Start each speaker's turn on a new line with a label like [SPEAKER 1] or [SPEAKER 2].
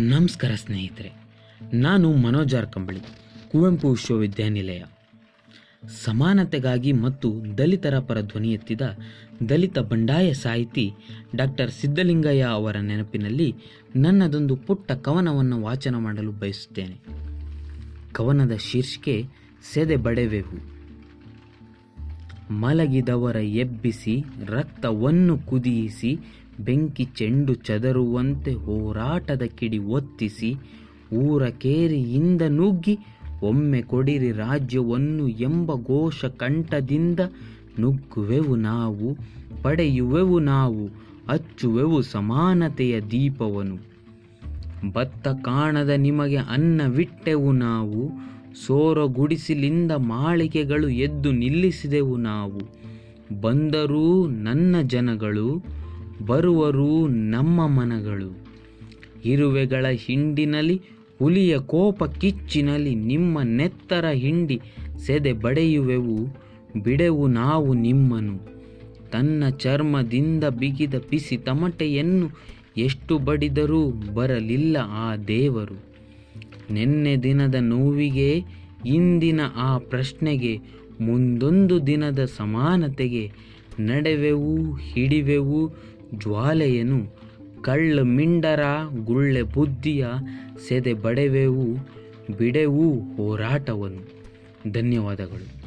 [SPEAKER 1] ನಮಸ್ಕಾರ ಸ್ನೇಹಿತರೆ, ನಾನು ಮನೋಜಾರ್ ಕಂಬಳಿ, ಕುವೆಂಪು ವಿಶ್ವವಿದ್ಯಾನಿಲಯ. ಸಮಾನತೆಗಾಗಿ ಮತ್ತು ದಲಿತರ ಪರ ಧ್ವನಿ ಎತ್ತಿದ ದಲಿತ ಬಂಡಾಯ ಸಾಹಿತಿ ಡಾಕ್ಟರ್ ಸಿದ್ದಲಿಂಗಯ್ಯ ಅವರ ನೆನಪಿನಲ್ಲಿ ನನ್ನದೊಂದು ಪುಟ್ಟ ಕವನವನ್ನು ವಾಚನ ಮಾಡಲು ಬಯಸುತ್ತೇನೆ. ಕವನದ ಶೀರ್ಷಿಕೆ, ಸೆದೆ ಬಡೆವೆವು ಮಲಗಿದವರ ಎಬ್ಬಿಸಿ, ರಕ್ತವನ್ನು ಕುದಿಯಿಸಿ ಬೆಂಕಿ ಚೆಂಡು ಚದರುವಂತೆ ಹೋರಾಟದ ಕಿಡಿ ಒತ್ತಿಸಿ ಊರ ಕೇರಿಯಿಂದ ನುಗ್ಗಿ ಒಮ್ಮೆ ಕೊಡಿರಿ ರಾಜ್ಯವನ್ನು ಎಂಬ ಘೋಷ ಕಂಠದಿಂದ ನುಗ್ಗುವೆವು ನಾವು, ಪಡೆಯುವೆವು ನಾವು, ಅಚ್ಚುವೆವು ಸಮಾನತೆಯ ದೀಪವನು. ಭತ್ತ ಕಾಣದ ನಿಮಗೆ ಅನ್ನವಿಟ್ಟೆವು ನಾವು, ಸೋರ ಗುಡಿಸಿಲಿಂದ ಮಾಳಿಗೆಗಳು ಎದ್ದು ನಿಲ್ಲಿಸಿದೆವು ನಾವು. ಬಂದರೂ ನನ್ನ ಜನಗಳು ಬರುವರು ನಮ್ಮ ಮನಗಳು. ಇರುವೆಗಳ ಹಿಂಡಿನಲ್ಲಿ, ಹುಲಿಯ ಕೋಪ ಕಿಚ್ಚಿನಲ್ಲಿ, ನಿಮ್ಮ ನೆತ್ತರ ಹಿಂಡಿ ಸೆದೆ ಬಡೆಯುವೆವು, ಬಿಡೆವು ನಾವು ನಿಮ್ಮನು ತನ್ನ ಚರ್ಮದಿಂದ ಬಿಗಿದ ಬಿಸಿ ತಮಟೆಯನ್ನು ಎಷ್ಟು ಬಡಿದರೂ ಬರಲಿಲ್ಲ ಆ ದೇವರು. ನಿನ್ನೆ ದಿನದ ನೋವಿಗೆ, ಇಂದಿನ ಆ ಪ್ರಶ್ನೆಗೆ, ಮುಂದೊಂದು ದಿನದ ಸಮಾನತೆಗೆ ನಡೆವೆವು, ಹಿಡಿವೆವು ಜ್ವಾಲೆಯನು? ಕಳ್ಳ ಮಿಂಡರ ಗುಳ್ಳೆ ಬುದ್ಧಿಯ ಸೆದೆ ಬಡವೆವು ಬಿಡೆವು ಹೋರಾಟವನ್ನು. ಧನ್ಯವಾದಗಳು.